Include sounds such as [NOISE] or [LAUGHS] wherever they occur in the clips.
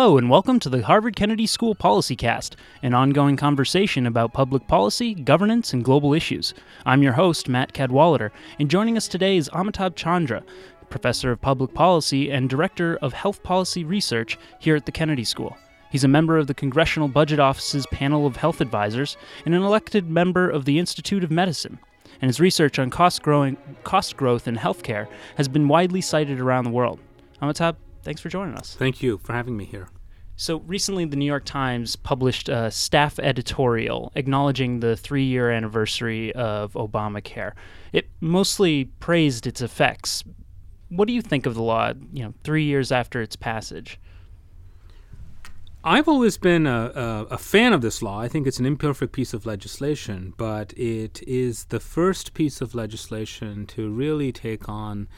Hello, and welcome to the Harvard Kennedy School Policy Cast, an ongoing conversation about public policy, governance, and global issues. I'm your host, Matt Cadwallader, and joining us today is Amitabh Chandra, professor of public policy and director of health policy research here at the Kennedy School. He's a member of the Congressional Budget Office's panel of health advisors and an elected member of the Institute of Medicine. And his research on cost, growing, cost growth in healthcare has been widely cited around the world. Amitabh, thanks for joining us. Thank you for having me here. So recently, the New York Times published a staff editorial acknowledging the three year anniversary of Obamacare. It mostly praised its effects. What do you think of the law, you know, three years after its passage? I've always been a, a, a, fan of this law. I think it's an imperfect piece of legislation, but it is the first piece of legislation to really take on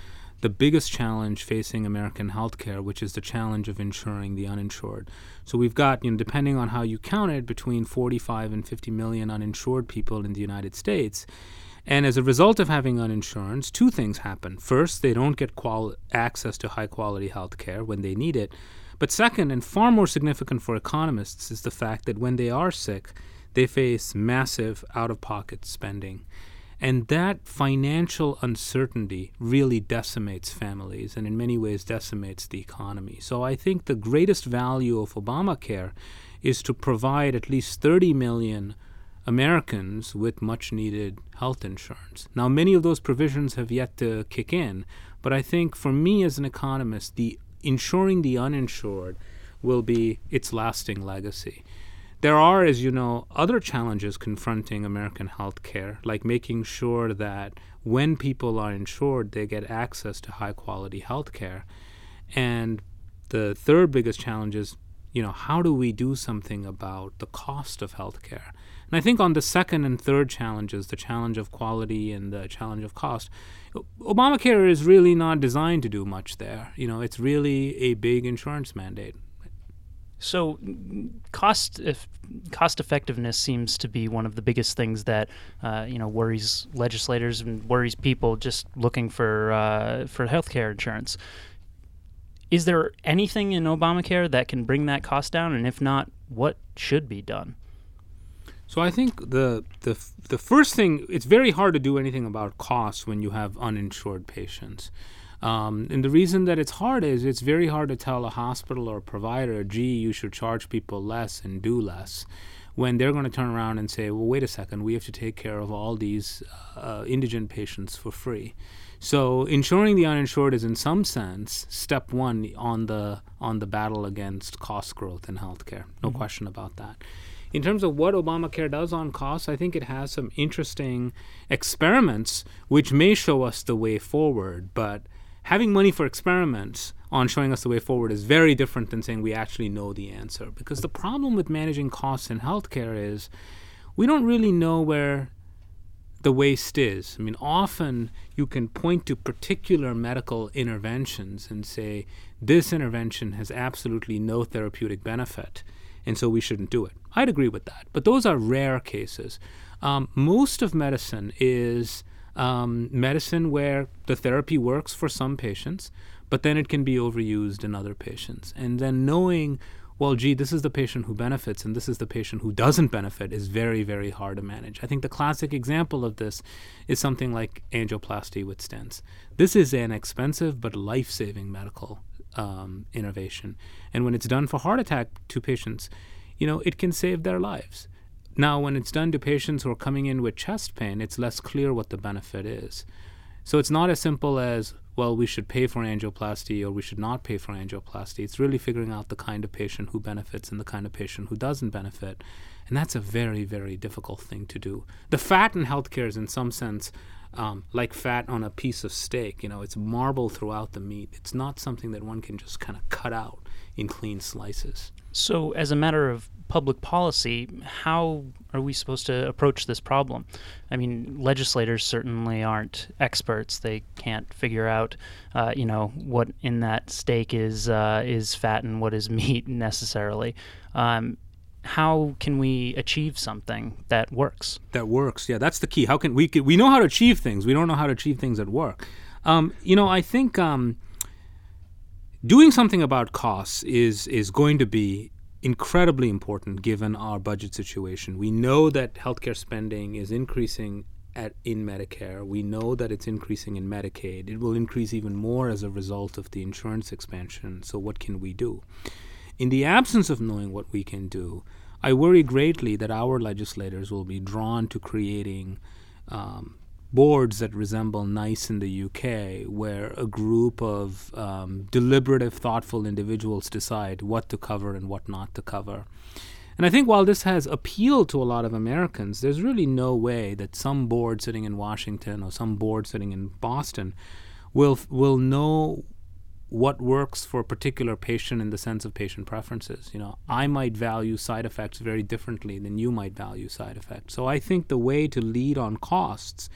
the biggest challenge facing American healthcare, which is the challenge of insuring the uninsured. So we've got, you know, depending on how you count it, between 45 and 50 million uninsured people in the United States. And as a result of having uninsurance, two things happen. First, they don't get quali- access to high quality health care when they need it. But second, and far more significant for economists, is the fact that when they are sick, they face massive out of pocket spending. And that financial uncertainty really decimates families and in many ways decimates the economy. So I think the greatest value of Obamacare is to provide at least 30 million Americans with much needed health insurance. Now, many of those provisions have yet to kick in, but I think for me as an economist, the insuring the uninsured will be its lasting legacy. There are, as you know, other challenges confronting American healthcare, like making sure that when people are insured, they get access to high quality healthcare. And the third biggest challenge is, you know, how do we do something about the cost of healthcare? And I think on the second and third challenges, the challenge of quality and the challenge of cost, Obamacare is really not designed to do much there. You know, it's really a big insurance mandate. So, cost cost effectiveness seems to be one of the biggest things that uh, you know worries legislators and worries people just looking for uh, for healthcare insurance. Is there anything in Obamacare that can bring that cost down, and if not, what should be done? So I think the the the first thing it's very hard to do anything about costs when you have uninsured patients. Um, and the reason that it's hard is it's very hard to tell a hospital or a provider, gee, you should charge people less and do less, when they're going to turn around and say, well, wait a second, we have to take care of all these uh, indigent patients for free. So insuring the uninsured is, in some sense, step one on the on the battle against cost growth in healthcare. No mm-hmm. question about that. In terms of what Obamacare does on costs, I think it has some interesting experiments which may show us the way forward, but having money for experiments on showing us the way forward is very different than saying we actually know the answer. Because the problem with managing costs in healthcare is we don't really know where the waste is. I mean, often you can point to particular medical interventions and say, this intervention has absolutely no therapeutic benefit, and so we shouldn't do it. I'd agree with that. But those are rare cases. Um, most of medicine is um, medicine where the therapy works for some patients, but then it can be overused in other patients. And then knowing, well, gee, this is the patient who benefits and this is the patient who doesn't benefit is very, very hard to manage. I think the classic example of this is something like angioplasty with stents. This is an expensive but life saving medical um, innovation. And when it's done for heart attack to patients, you know, it can save their lives. Now, when it's done to patients who are coming in with chest pain, it's less clear what the benefit is. So it's not as simple as, well, we should pay for angioplasty or we should not pay for angioplasty. It's really figuring out the kind of patient who benefits and the kind of patient who doesn't benefit. And that's a very, very difficult thing to do. The fat in healthcare is, in some sense, um, like fat on a piece of steak. You know, it's marble throughout the meat. It's not something that one can just kind of cut out in clean slices. So, as a matter of public policy, how are we supposed to approach this problem? I mean, legislators certainly aren't experts. They can't figure out, uh, you know, what in that steak is uh, is fat and what is [LAUGHS] meat necessarily. Um, how can we achieve something that works? That works. Yeah, that's the key. How can we? We know how to achieve things. We don't know how to achieve things that work. Um, you know, I think. Um, doing something about costs is is going to be incredibly important given our budget situation. We know that healthcare spending is increasing at in Medicare. We know that it's increasing in Medicaid. It will increase even more as a result of the insurance expansion. So what can we do? In the absence of knowing what we can do, I worry greatly that our legislators will be drawn to creating um, boards that resemble NICE in the UK, where a group of um, deliberative, thoughtful individuals decide what to cover and what not to cover. And I think while this has appealed to a lot of Americans, there's really no way that some board sitting in Washington or some board sitting in Boston will will know what works for a particular patient in the sense of patient preferences. You know, I might value side effects very differently than you might value side effects. So I think the way to lead on costs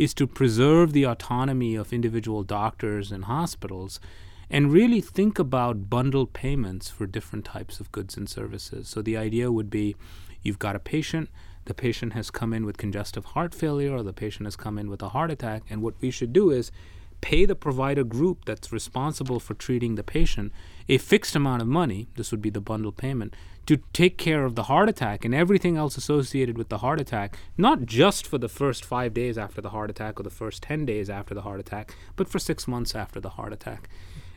is to preserve the autonomy of individual doctors and hospitals and really think about bundled payments for different types of goods and services. So the idea would be you've got a patient, the patient has come in with congestive heart failure or the patient has come in with a heart attack, and what we should do is pay the provider group that's responsible for treating the patient a fixed amount of money, this would be the bundle payment, to take care of the heart attack and everything else associated with the heart attack, not just for the first five days after the heart attack or the first 10 days after the heart attack, but for six months after the heart attack.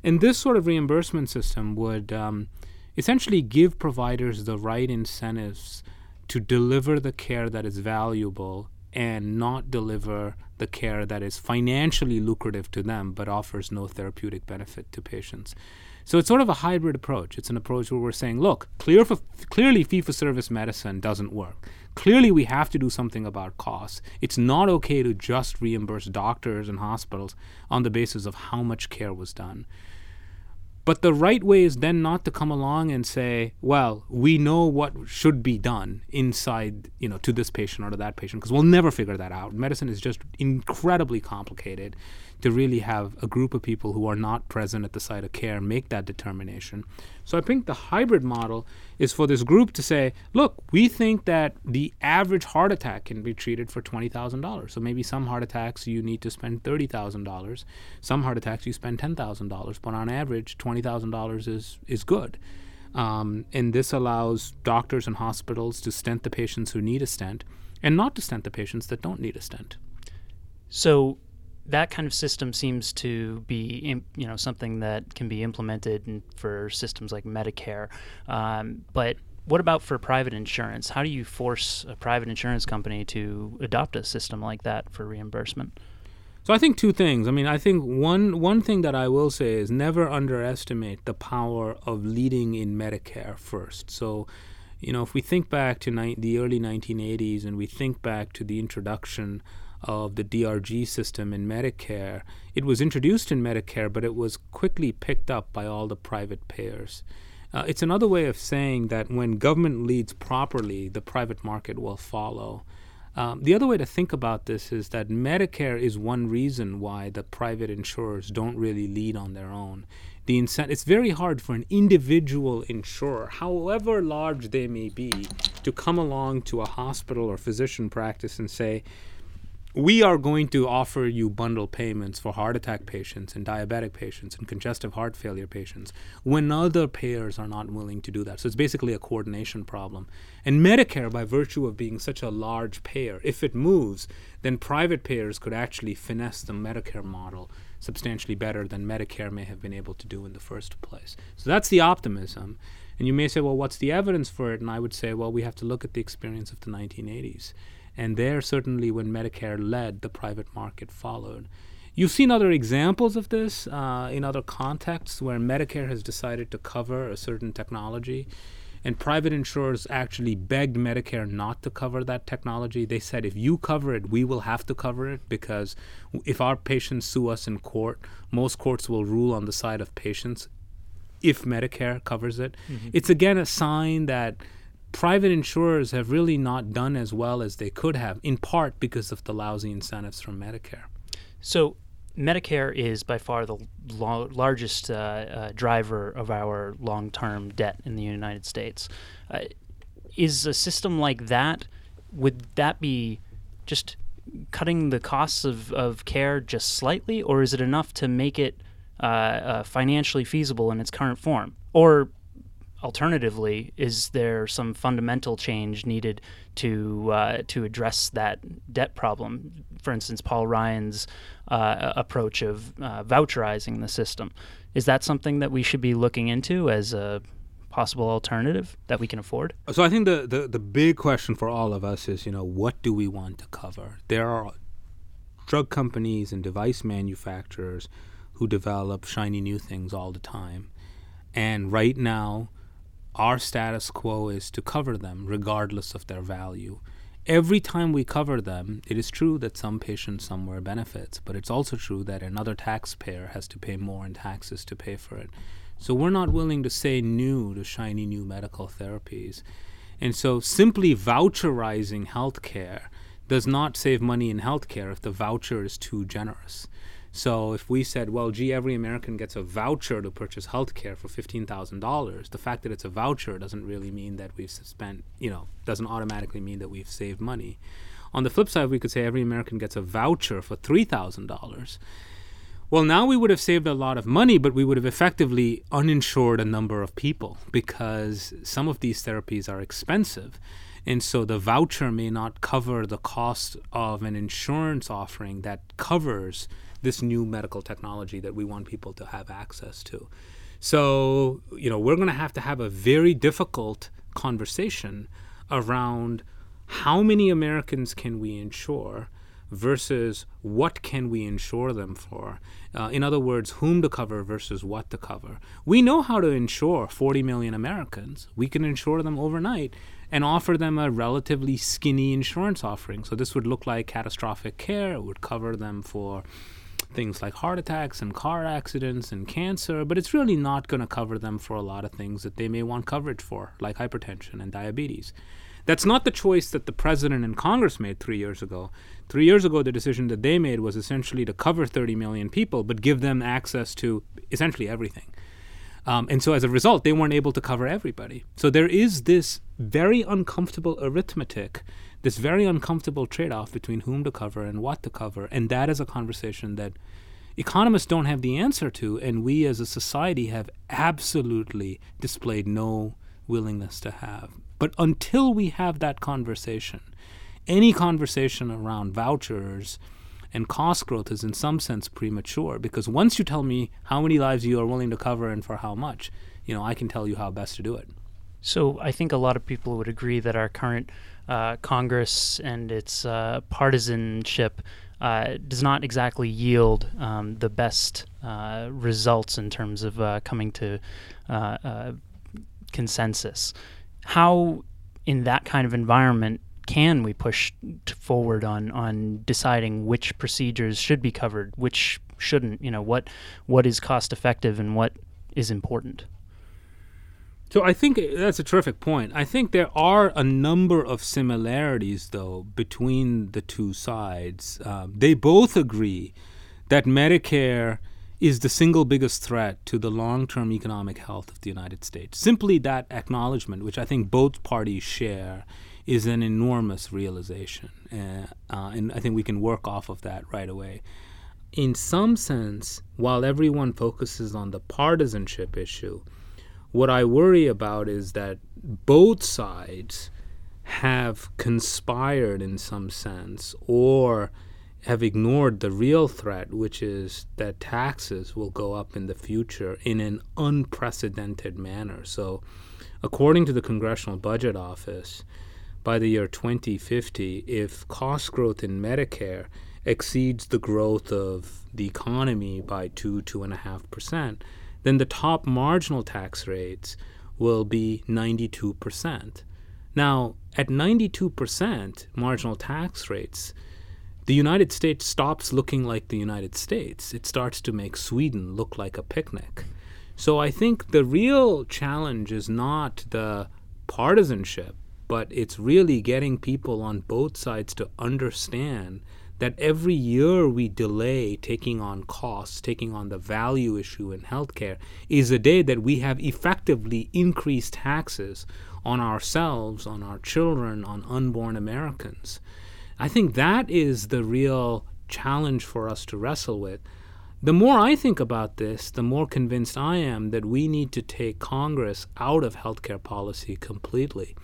And this sort of reimbursement system would um, essentially give providers the right incentives to deliver the care that is valuable and not deliver the care that is financially lucrative to them but offers no therapeutic benefit to patients. So it's sort of a hybrid approach. It's an approach where we're saying, look, clear for, clearly fee for service medicine doesn't work. Clearly, we have to do something about costs. It's not okay to just reimburse doctors and hospitals on the basis of how much care was done. But the right way is then not to come along and say, well, we know what should be done inside, you know, to this patient or to that patient, because we'll never figure that out. Medicine is just incredibly complicated to really have a group of people who are not present at the site of care make that determination. So I think the hybrid model is for this group to say, look, we think that the average heart attack can be treated for $20,000. So maybe some heart attacks you need to spend $30,000. Some heart attacks you spend $10,000. But on average, $20,000 is, is good. Um, and this allows doctors and hospitals to stent the patients who need a stent and not to stent the patients that don't need a stent. So that kind of system seems to be, you know, something that can be implemented for systems like Medicare. Um, but what about for private insurance? How do you force a private insurance company to adopt a system like that for reimbursement? So I think two things. I mean, I think one one thing that I will say is never underestimate the power of leading in Medicare first. So, you know, if we think back to ni- the early 1980s and we think back to the introduction of the DRG system in Medicare. It was introduced in Medicare, but it was quickly picked up by all the private payers. Uh, it's another way of saying that when government leads properly, the private market will follow. Um, the other way to think about this is that Medicare is one reason why the private insurers don't really lead on their own. The incent- it's very hard for an individual insurer, however large they may be, to come along to a hospital or physician practice and say, we are going to offer you bundle payments for heart attack patients and diabetic patients and congestive heart failure patients when other payers are not willing to do that. So it's basically a coordination problem. And Medicare, by virtue of being such a large payer, if it moves, then private payers could actually finesse the Medicare model substantially better than Medicare may have been able to do in the first place. So that's the optimism. And you may say, well, what's the evidence for it? And I would say, well, we have to look at the experience of the 1980s. And there, certainly, when Medicare led, the private market followed. You've seen other examples of this uh, in other contexts where Medicare has decided to cover a certain technology, and private insurers actually begged Medicare not to cover that technology. They said, if you cover it, we will have to cover it because if our patients sue us in court, most courts will rule on the side of patients if Medicare covers it. Mm-hmm. It's again a sign that private insurers have really not done as well as they could have, in part because of the lousy incentives from Medicare. So, Medicare is by far the lo- largest uh, uh, driver of our long term debt in the United States. Uh, is a system like that, would that be just cutting the costs of, of care just slightly, or is it enough to make it uh, uh, financially feasible in its current form? Or alternatively, is there some fundamental change needed to uh, to address that debt problem? For instance, Paul Ryan's uh, approach of uh, voucherizing the system. Is that something that we should be looking into as a possible alternative that we can afford? So I think the, the, the big question for all of us is, you know, what do we want to cover? There are drug companies and device manufacturers who develop shiny new things all the time. And right now, our status quo is to cover them regardless of their value. Every time we cover them, it is true that some patient somewhere benefits, but it's also true that another taxpayer has to pay more in taxes to pay for it. So we're not willing to say new to shiny new medical therapies. And so simply voucherizing healthcare does not save money in healthcare if the voucher is too generous. So if we said, well, gee, every American gets a voucher to purchase health care for $15,000, the fact that it's a voucher doesn't really mean that we've spent, you know, doesn't automatically mean that we've saved money. On the flip side, we could say every American gets a voucher for $3,000. Well, now we would have saved a lot of money, but we would have effectively uninsured a number of people because some of these therapies are expensive. And so the voucher may not cover the cost of an insurance offering that covers this new medical technology that we want people to have access to. So, you know, we're going to have to have a very difficult conversation around how many Americans can we insure versus what can we insure them for. Uh, in other words, whom to cover versus what to cover. We know how to insure 40 million Americans. We can insure them overnight and offer them a relatively skinny insurance offering. So this would look like catastrophic care. It would cover them for things like heart attacks and car accidents and cancer, but it's really not going to cover them for a lot of things that they may want coverage for, like hypertension and diabetes. That's not the choice that the president and Congress made three years ago. Three years ago, the decision that they made was essentially to cover 30 million people, but give them access to essentially everything. Um, and so as a result, they weren't able to cover everybody. So there is this very uncomfortable arithmetic this very uncomfortable trade off between whom to cover and what to cover. And that is a conversation that economists don't have the answer to, and we as a society have absolutely displayed no willingness to have. But until we have that conversation, any conversation around vouchers and cost growth is in some sense premature because once you tell me how many lives you are willing to cover and for how much, you know, I can tell you how best to do it. So I think a lot of people would agree that our current uh, Congress and its uh, partisanship uh, does not exactly yield um, the best uh, results in terms of uh, coming to consensus. How, in that kind of environment, can we push forward on on deciding which procedures should be covered, which shouldn't? You know, what what is cost effective and what is important. So I think that's a terrific point. I think there are a number of similarities, though, between the two sides. Uh, they both agree that Medicare is the single biggest threat to the long term economic health of the United States. Simply that acknowledgement, which I think both parties share, is an enormous realization. Uh, uh, and I think we can work off of that right away. In some sense, while everyone focuses on the partisanship issue, what I worry about is that both sides have conspired in some sense or have ignored the real threat, which is that taxes will go up in the future in an unprecedented manner. So, according to the Congressional Budget Office, by the year 2050, if cost growth in Medicare exceeds the growth of the economy by two, two and a half percent, then the top marginal tax rates will be 92%. Now, at 92% marginal tax rates, the United States stops looking like the United States. It starts to make Sweden look like a picnic. So I think the real challenge is not the partisanship, but it's really getting people on both sides to understand that every year we delay taking on costs, taking on the value issue in healthcare, is a day that we have effectively increased taxes on ourselves, on our children, on unborn Americans. I think that is the real challenge for us to wrestle with. The more I think about this, the more convinced I am that we need to take Congress out of healthcare policy completely.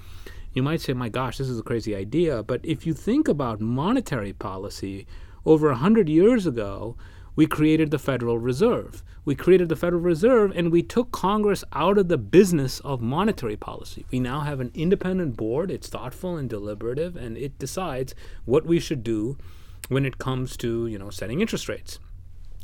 You might say, my gosh, this is a crazy idea. But if you think about monetary policy, over 100 years ago, we created the Federal Reserve. We created the Federal Reserve and we took Congress out of the business of monetary policy. We now have an independent board. It's thoughtful and deliberative, and it decides what we should do when it comes to you know setting interest rates.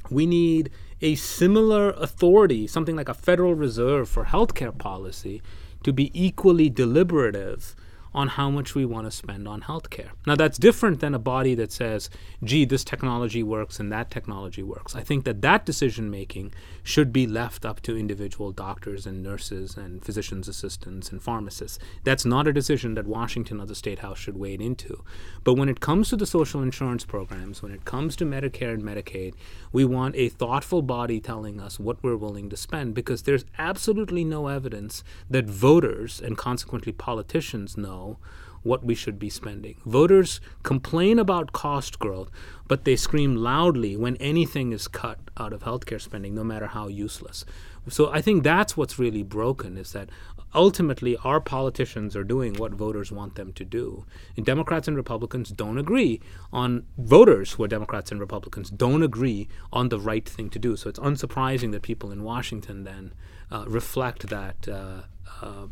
We need a similar authority, something like a Federal Reserve for healthcare policy, to be equally deliberative on how much we want to spend on healthcare. Now, that's different than a body that says, gee, this technology works and that technology works. I think that that decision making should be left up to individual doctors and nurses and physician's assistants and pharmacists. That's not a decision that Washington or the State House should wade into. But when it comes to the social insurance programs, when it comes to Medicare and Medicaid, we want a thoughtful body telling us what we're willing to spend because there's absolutely no evidence that voters and consequently politicians know what we should be spending. Voters complain about cost growth, but they scream loudly when anything is cut out of healthcare spending, no matter how useless. So I think that's what's really broken is that ultimately our politicians are doing what voters want them to do. And Democrats and Republicans don't agree on voters who are Democrats and Republicans don't agree on the right thing to do. So it's unsurprising that people in Washington then uh, reflect that uh, uh,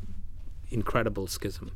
incredible schism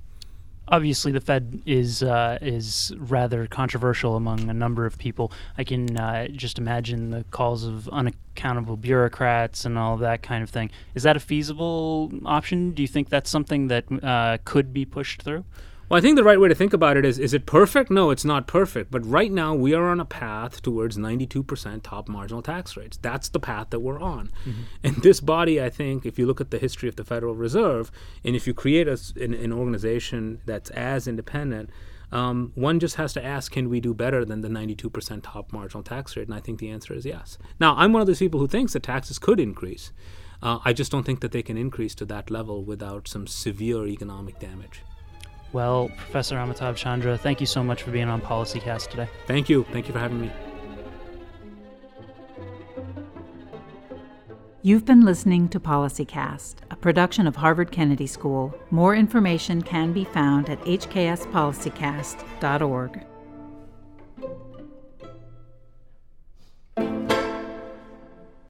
obviously the Fed is uh, is rather controversial among a number of people. I can uh, just imagine the calls of unaccountable bureaucrats and all that kind of thing. Is that a feasible option? Do you think that's something that uh, could be pushed through? Well, I think the right way to think about it is is it perfect? No, it's not perfect. But right now, we are on a path towards 92% top marginal tax rates. That's the path that we're on. Mm-hmm. And this body, I think, if you look at the history of the Federal Reserve, and if you create a, an, an organization that's as independent, um, one just has to ask, can we do better than the 92% top marginal tax rate? And I think the answer is yes. Now, I'm one of those people who thinks that taxes could increase. Uh, I just don't think that they can increase to that level without some severe economic damage. Well, Professor Amitabh Chandra, thank you so much for being on PolicyCast today. Thank you. Thank you for having me. You've been listening to PolicyCast, a production of Harvard Kennedy School. More information can be found at hkspolicycast.org.